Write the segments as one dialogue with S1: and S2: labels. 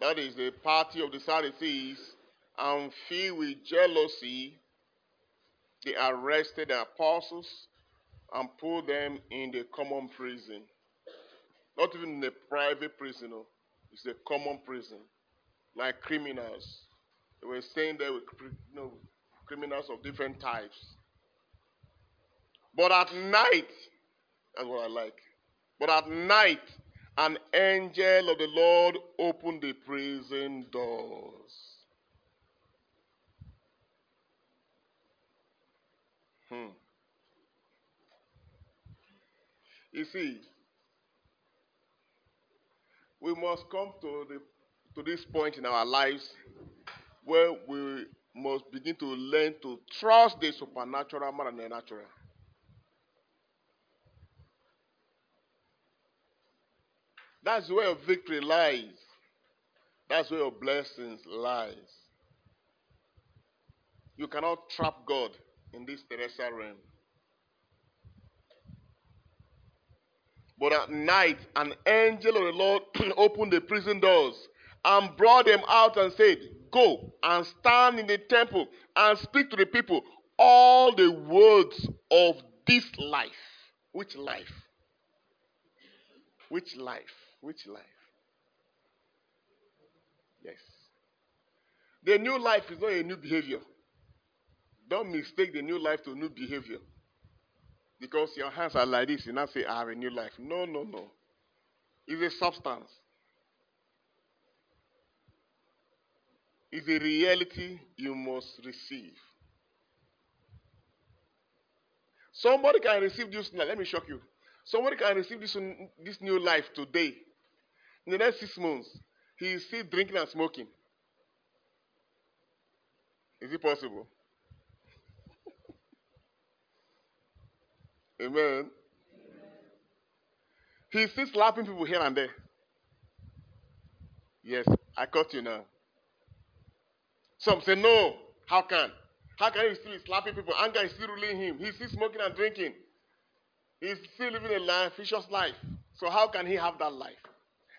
S1: that is the party of the Sadducees, and filled with jealousy, they arrested the apostles and put them in the common prison. Not even in a private prison, it's a common prison, like criminals. They were staying there with you know, criminals of different types. But at night, that's what I like. But at night, an angel of the Lord opened the prison doors. Hmm. You see, we must come to the to this point in our lives where we must begin to learn to trust the supernatural more than the natural. That's where your victory lies. That's where your blessings lies. You cannot trap God in this terrestrial realm. But at night, an angel of the Lord opened the prison doors and brought them out and said, Go and stand in the temple and speak to the people all the words of this life. Which life? Which life? Which life? Yes. The new life is not a new behavior. Don't mistake the new life to new behavior. Because your hands are like this, you now say, I have a new life. No, no, no. It's a substance. It's a reality you must receive. Somebody can receive this. Let me shock you. Somebody can receive this, this new life today. In the next six months, he is still drinking and smoking. Is it possible? Amen. Amen. He's still slapping people here and there. Yes, I caught you now. Some say, no, how can? How can he still be slapping people? Anger is still ruling him. He's still smoking and drinking. He's still living a life, vicious life. So how can he have that life?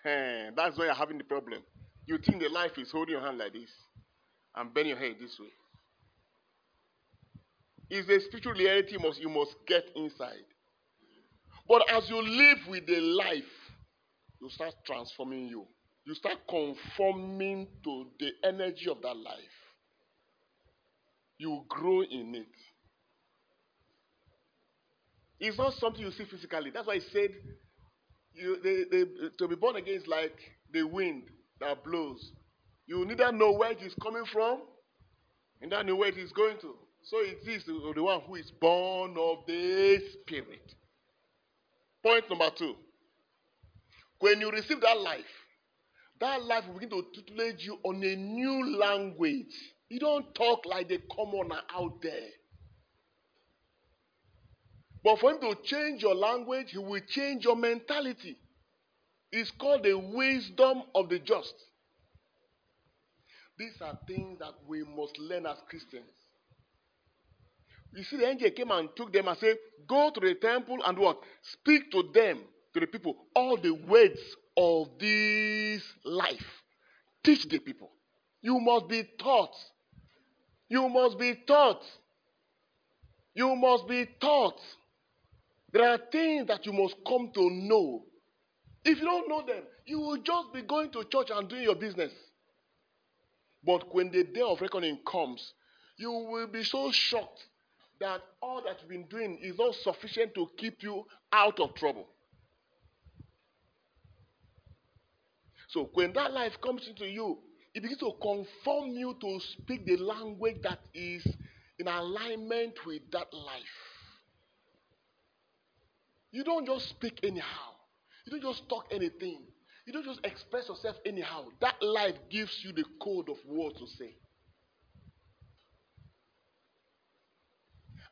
S1: Eh, that's why you're having the problem. You think the life is holding your hand like this and bending your head this way. It's a spiritual reality must, you must get inside. But as you live with the life, you start transforming you. You start conforming to the energy of that life. You grow in it. It's not something you see physically. That's why I said you, they, they, to be born again is like the wind that blows. You neither know where it is coming from, and then know where it is going to. So it is the one who is born of the Spirit. Point number two. When you receive that life, that life will begin to tutelage you on a new language. You don't talk like the commoner out there. But for him to change your language, he will change your mentality. It's called the wisdom of the just. These are things that we must learn as Christians. You see, the angel came and took them and said, Go to the temple and what? Speak to them, to the people, all the words of this life. Teach the people. You must be taught. You must be taught. You must be taught. There are things that you must come to know. If you don't know them, you will just be going to church and doing your business. But when the day of reckoning comes, you will be so shocked that all that you've been doing is not sufficient to keep you out of trouble. So when that life comes into you, it begins to conform you to speak the language that is in alignment with that life. You don't just speak anyhow. You don't just talk anything. You don't just express yourself anyhow. That life gives you the code of what to say.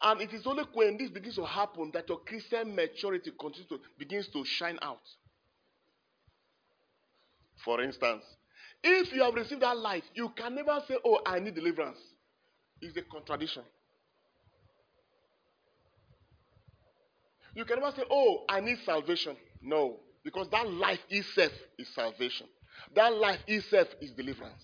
S1: And it is only when this begins to happen that your Christian maturity continues to begins to shine out. For instance, if you have received that life, you can never say, Oh, I need deliverance. It's a contradiction. You cannot say, Oh, I need salvation. No, because that life itself is salvation. That life itself is deliverance.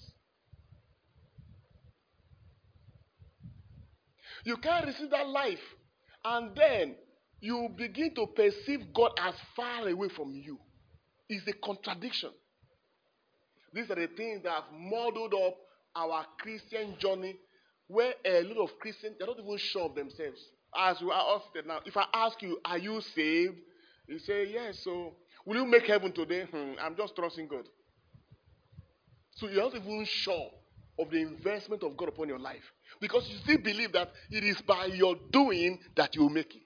S1: You can't receive that life and then you begin to perceive God as far away from you. It's a contradiction. These are the things that have modeled up our Christian journey where a lot of Christians, they're not even sure of themselves. As we are asked now, if I ask you, are you saved? You say, yes. So, will you make heaven today? Hmm, I'm just trusting God. So you're not even sure of the investment of God upon your life. Because you still believe that it is by your doing that you will make it.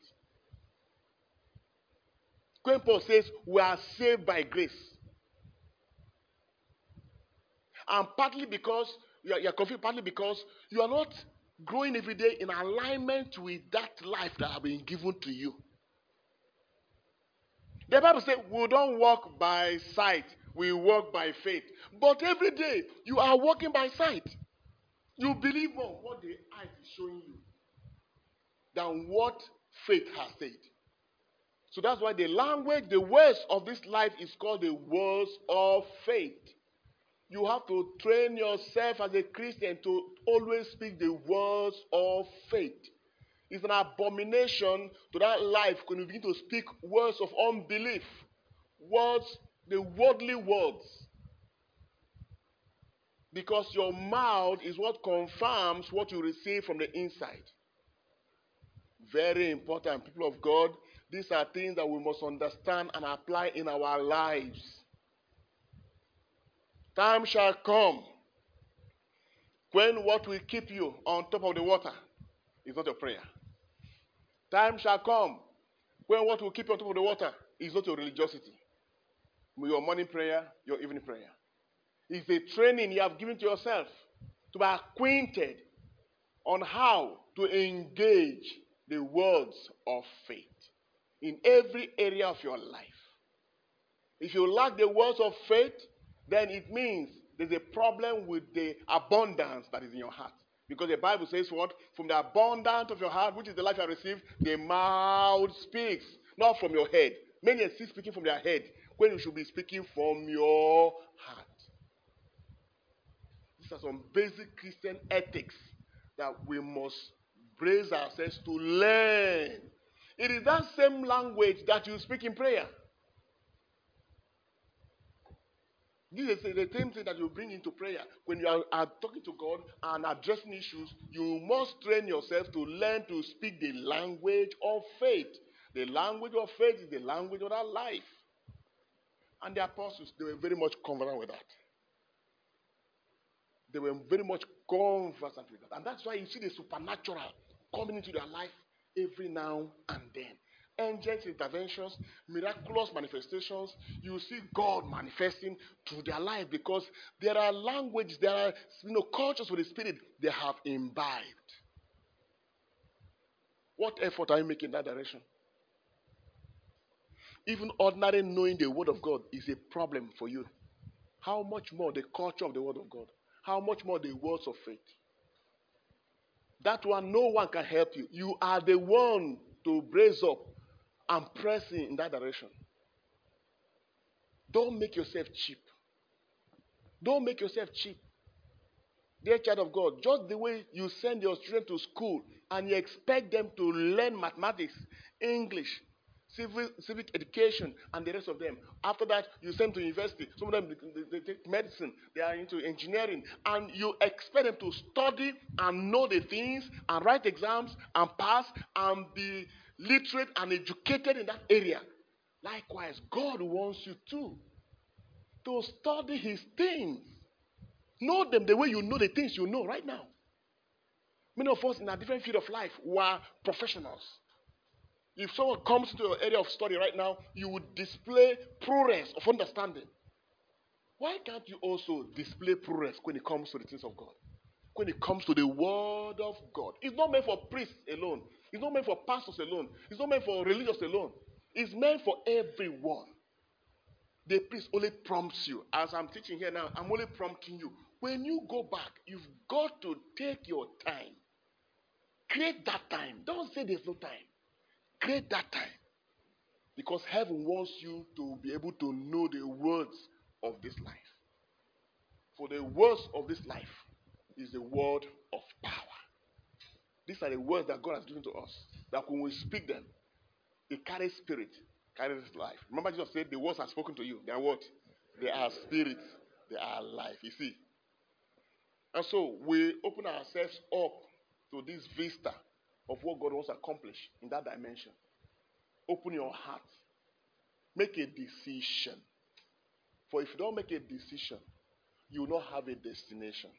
S1: When Paul says, we are saved by grace. And partly because you are, you are confused, partly because you are not growing every day in alignment with that life that has been given to you. The Bible says we don't walk by sight, we walk by faith. But every day you are walking by sight. You believe more what the eye is showing you than what faith has said. So that's why the language, the words of this life is called the words of faith. You have to train yourself as a Christian to always speak the words of faith. It's an abomination to that life when you begin to speak words of unbelief, words, the worldly words. Because your mouth is what confirms what you receive from the inside. Very important, people of God. These are things that we must understand and apply in our lives. Time shall come when what will keep you on top of the water is not your prayer. Time shall come when what will keep you on top of the water is not your religiosity. Your morning prayer, your evening prayer. It's a training you have given to yourself to be acquainted on how to engage the words of faith in every area of your life. If you lack the words of faith, then it means there's a problem with the abundance that is in your heart. Because the Bible says what? From the abundance of your heart, which is the life you have received, the mouth speaks, not from your head. Many are still speaking from their head when you should be speaking from your heart. These are some basic Christian ethics that we must brace ourselves to learn. It is that same language that you speak in prayer. This is the same thing that you bring into prayer. When you are, are, talking to God and addressing issues, you must train yourself to learn to speak the language of faith. The language of faith is the language of our life. And the apostles, they were very much conversant with that. They were very much conversant with that. And that's why you see the supernatural coming into their life every now and then angels' interventions, miraculous manifestations. You see God manifesting through their life because there are languages, there are you know cultures with the Spirit they have imbibed. What effort are you making in that direction? Even ordinary knowing the Word of God is a problem for you. How much more the culture of the Word of God? How much more the words of faith? That one, no one can help you. You are the one to brace up and pressing in that direction. Don't make yourself cheap. Don't make yourself cheap. Dear child of God, just the way you send your children to school and you expect them to learn mathematics, English, civil, civic education, and the rest of them. After that, you send them to university. Some of them they, they take medicine, they are into engineering, and you expect them to study and know the things and write exams and pass and be literate and educated in that area. Likewise, God wants you too to study His things. Know them the way you know the things you know right now. Many of us in a different field of life were professionals. If someone comes to your area of study right now, you would display prowess of understanding. Why can't you also display prowess when it comes to the things of God? When it comes to the Word of God. It's not meant for priests alone. It's not meant for pastors alone. It's not meant for religious alone. It's meant for everyone. The priest only prompts you. As I'm teaching here now, I'm only prompting you. When you go back, you've got to take your time. Create that time. Don't say there's no time. Create that time. Because heaven wants you to be able to know the words of this life. For the words of this life is the word of power. These are the words that God has given to us. That when we speak them, it carries spirit, carries life. Remember, Jesus said, The words are spoken to you. They are what? They are spirit, they are life. You see? And so we open ourselves up to this vista of what God wants to accomplish in that dimension. Open your heart. Make a decision. For if you don't make a decision, you will not have a destination.